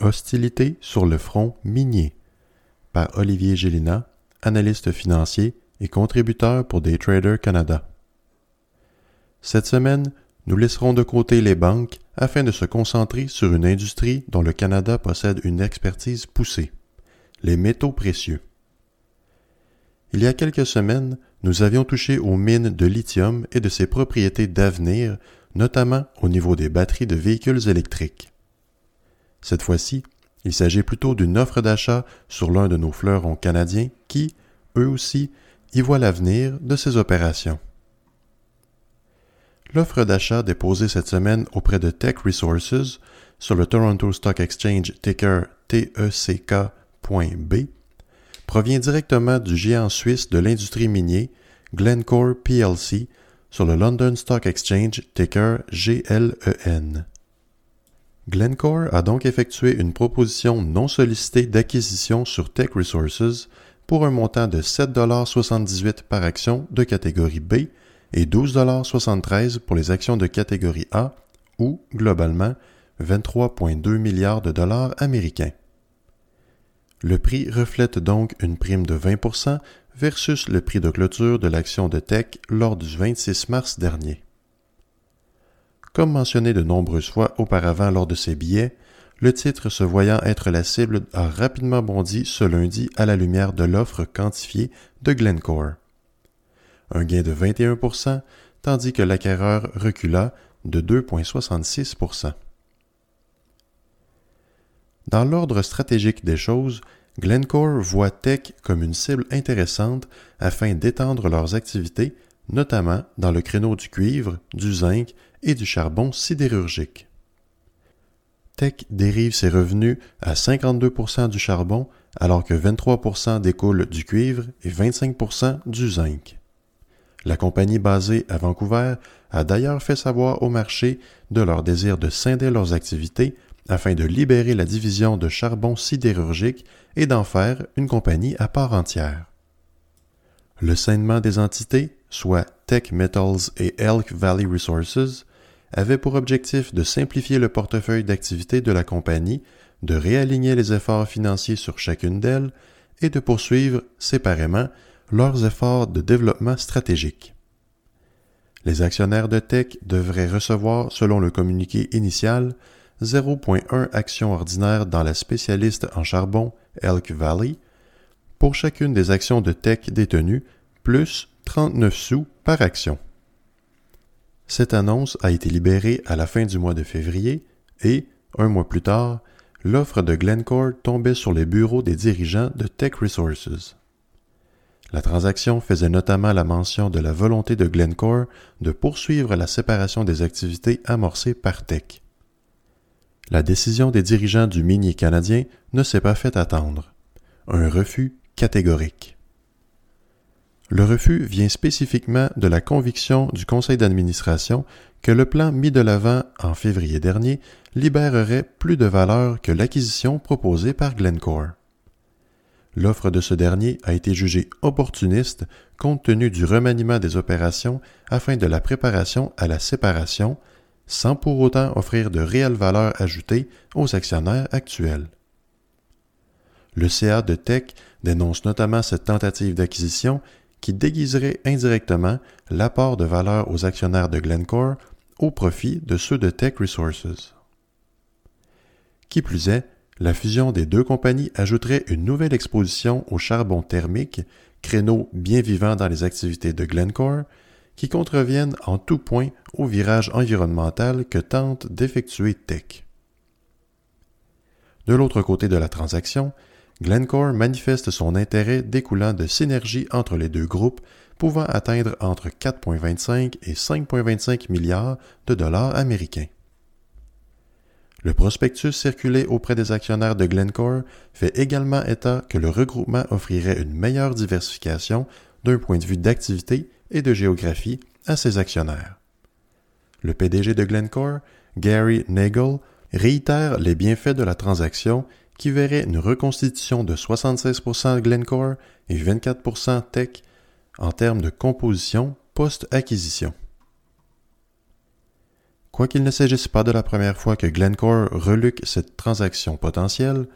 Hostilité sur le front minier par Olivier Gélina, analyste financier et contributeur pour Daytrader Canada. Cette semaine, nous laisserons de côté les banques afin de se concentrer sur une industrie dont le Canada possède une expertise poussée, les métaux précieux. Il y a quelques semaines, nous avions touché aux mines de lithium et de ses propriétés d'avenir, notamment au niveau des batteries de véhicules électriques. Cette fois-ci, il s'agit plutôt d'une offre d'achat sur l'un de nos fleurons canadiens qui, eux aussi, y voient l'avenir de ces opérations. L'offre d'achat déposée cette semaine auprès de Tech Resources sur le Toronto Stock Exchange ticker TECK.B provient directement du géant suisse de l'industrie minier Glencore plc sur le London Stock Exchange ticker GLEN. Glencore a donc effectué une proposition non sollicitée d'acquisition sur Tech Resources pour un montant de 7,78 par action de catégorie B et 12,73 pour les actions de catégorie A ou, globalement, 23,2 milliards de dollars américains. Le prix reflète donc une prime de 20% versus le prix de clôture de l'action de Tech lors du 26 mars dernier. Comme mentionné de nombreuses fois auparavant lors de ces billets, le titre se voyant être la cible a rapidement bondi ce lundi à la lumière de l'offre quantifiée de Glencore. Un gain de 21% tandis que l'acquéreur recula de 2,66% dans l'ordre stratégique des choses, Glencore voit Tech comme une cible intéressante afin d'étendre leurs activités, notamment dans le créneau du cuivre, du zinc et du charbon sidérurgique. Tech dérive ses revenus à 52% du charbon alors que 23% découlent du cuivre et 25% du zinc. La compagnie basée à Vancouver a d'ailleurs fait savoir au marché de leur désir de scinder leurs activités afin de libérer la division de charbon sidérurgique et d'en faire une compagnie à part entière. Le scindement des entités, soit Tech Metals et Elk Valley Resources, avait pour objectif de simplifier le portefeuille d'activités de la compagnie, de réaligner les efforts financiers sur chacune d'elles et de poursuivre séparément leurs efforts de développement stratégique. Les actionnaires de Tech devraient recevoir, selon le communiqué initial, 0.1 actions ordinaires dans la spécialiste en charbon Elk Valley pour chacune des actions de tech détenues, plus 39 sous par action. Cette annonce a été libérée à la fin du mois de février et, un mois plus tard, l'offre de Glencore tombait sur les bureaux des dirigeants de Tech Resources. La transaction faisait notamment la mention de la volonté de Glencore de poursuivre la séparation des activités amorcées par Tech la décision des dirigeants du minier canadien ne s'est pas fait attendre. Un refus catégorique. Le refus vient spécifiquement de la conviction du conseil d'administration que le plan mis de l'avant en février dernier libérerait plus de valeur que l'acquisition proposée par Glencore. L'offre de ce dernier a été jugée opportuniste compte tenu du remaniement des opérations afin de la préparation à la séparation, sans pour autant offrir de réelle valeur ajoutée aux actionnaires actuels. Le CA de Tech dénonce notamment cette tentative d'acquisition qui déguiserait indirectement l'apport de valeur aux actionnaires de Glencore au profit de ceux de Tech Resources. Qui plus est, la fusion des deux compagnies ajouterait une nouvelle exposition au charbon thermique, créneau bien vivant dans les activités de Glencore, qui contreviennent en tout point au virage environnemental que tente d'effectuer Tech. De l'autre côté de la transaction, Glencore manifeste son intérêt découlant de synergies entre les deux groupes pouvant atteindre entre 4,25 et 5,25 milliards de dollars américains. Le prospectus circulé auprès des actionnaires de Glencore fait également état que le regroupement offrirait une meilleure diversification d'un point de vue d'activité et de géographie à ses actionnaires. Le PDG de Glencore, Gary Nagel, réitère les bienfaits de la transaction qui verrait une reconstitution de 76% Glencore et 24% Tech en termes de composition post-acquisition. Quoiqu'il ne s'agisse pas de la première fois que Glencore reluque cette transaction potentielle,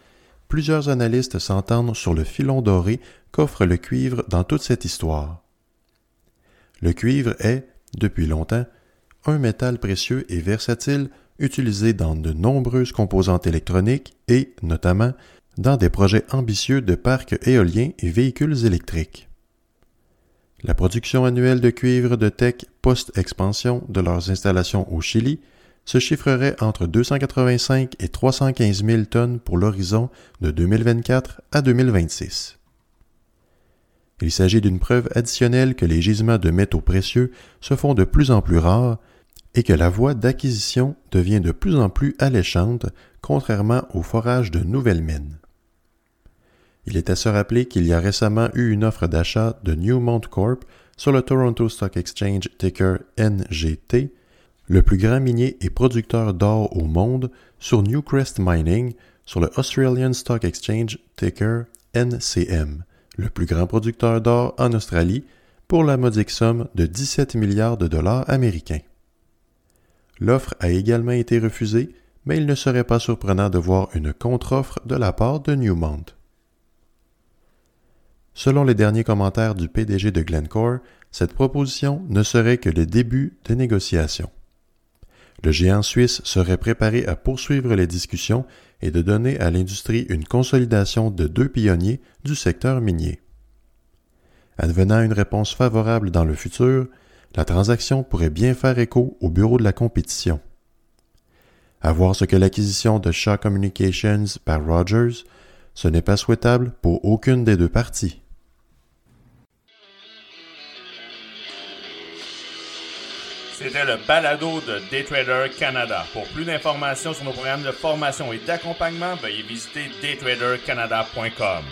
plusieurs analystes s'entendent sur le filon doré qu'offre le cuivre dans toute cette histoire. Le cuivre est, depuis longtemps, un métal précieux et versatile utilisé dans de nombreuses composantes électroniques et, notamment, dans des projets ambitieux de parcs éoliens et véhicules électriques. La production annuelle de cuivre de Tech post-expansion de leurs installations au Chili se chiffrerait entre 285 et 315 000 tonnes pour l'horizon de 2024 à 2026. Il s'agit d'une preuve additionnelle que les gisements de métaux précieux se font de plus en plus rares et que la voie d'acquisition devient de plus en plus alléchante, contrairement au forage de nouvelles mines. Il est à se rappeler qu'il y a récemment eu une offre d'achat de Newmont Corp sur le Toronto Stock Exchange ticker NGT, le plus grand minier et producteur d'or au monde, sur Newcrest Mining sur le Australian Stock Exchange ticker NCM, le plus grand producteur d'or en Australie, pour la modique somme de 17 milliards de dollars américains. L'offre a également été refusée, mais il ne serait pas surprenant de voir une contre-offre de la part de Newmont. Selon les derniers commentaires du PDG de Glencore, cette proposition ne serait que le début des négociations. Le géant suisse serait préparé à poursuivre les discussions et de donner à l'industrie une consolidation de deux pionniers du secteur minier. Advenant une réponse favorable dans le futur, la transaction pourrait bien faire écho au bureau de la compétition. À voir ce que l'acquisition de Shaw Communications par Rogers, ce n'est pas souhaitable pour aucune des deux parties. C'était le balado de Daytrader Canada. Pour plus d'informations sur nos programmes de formation et d'accompagnement, veuillez visiter daytradercanada.com.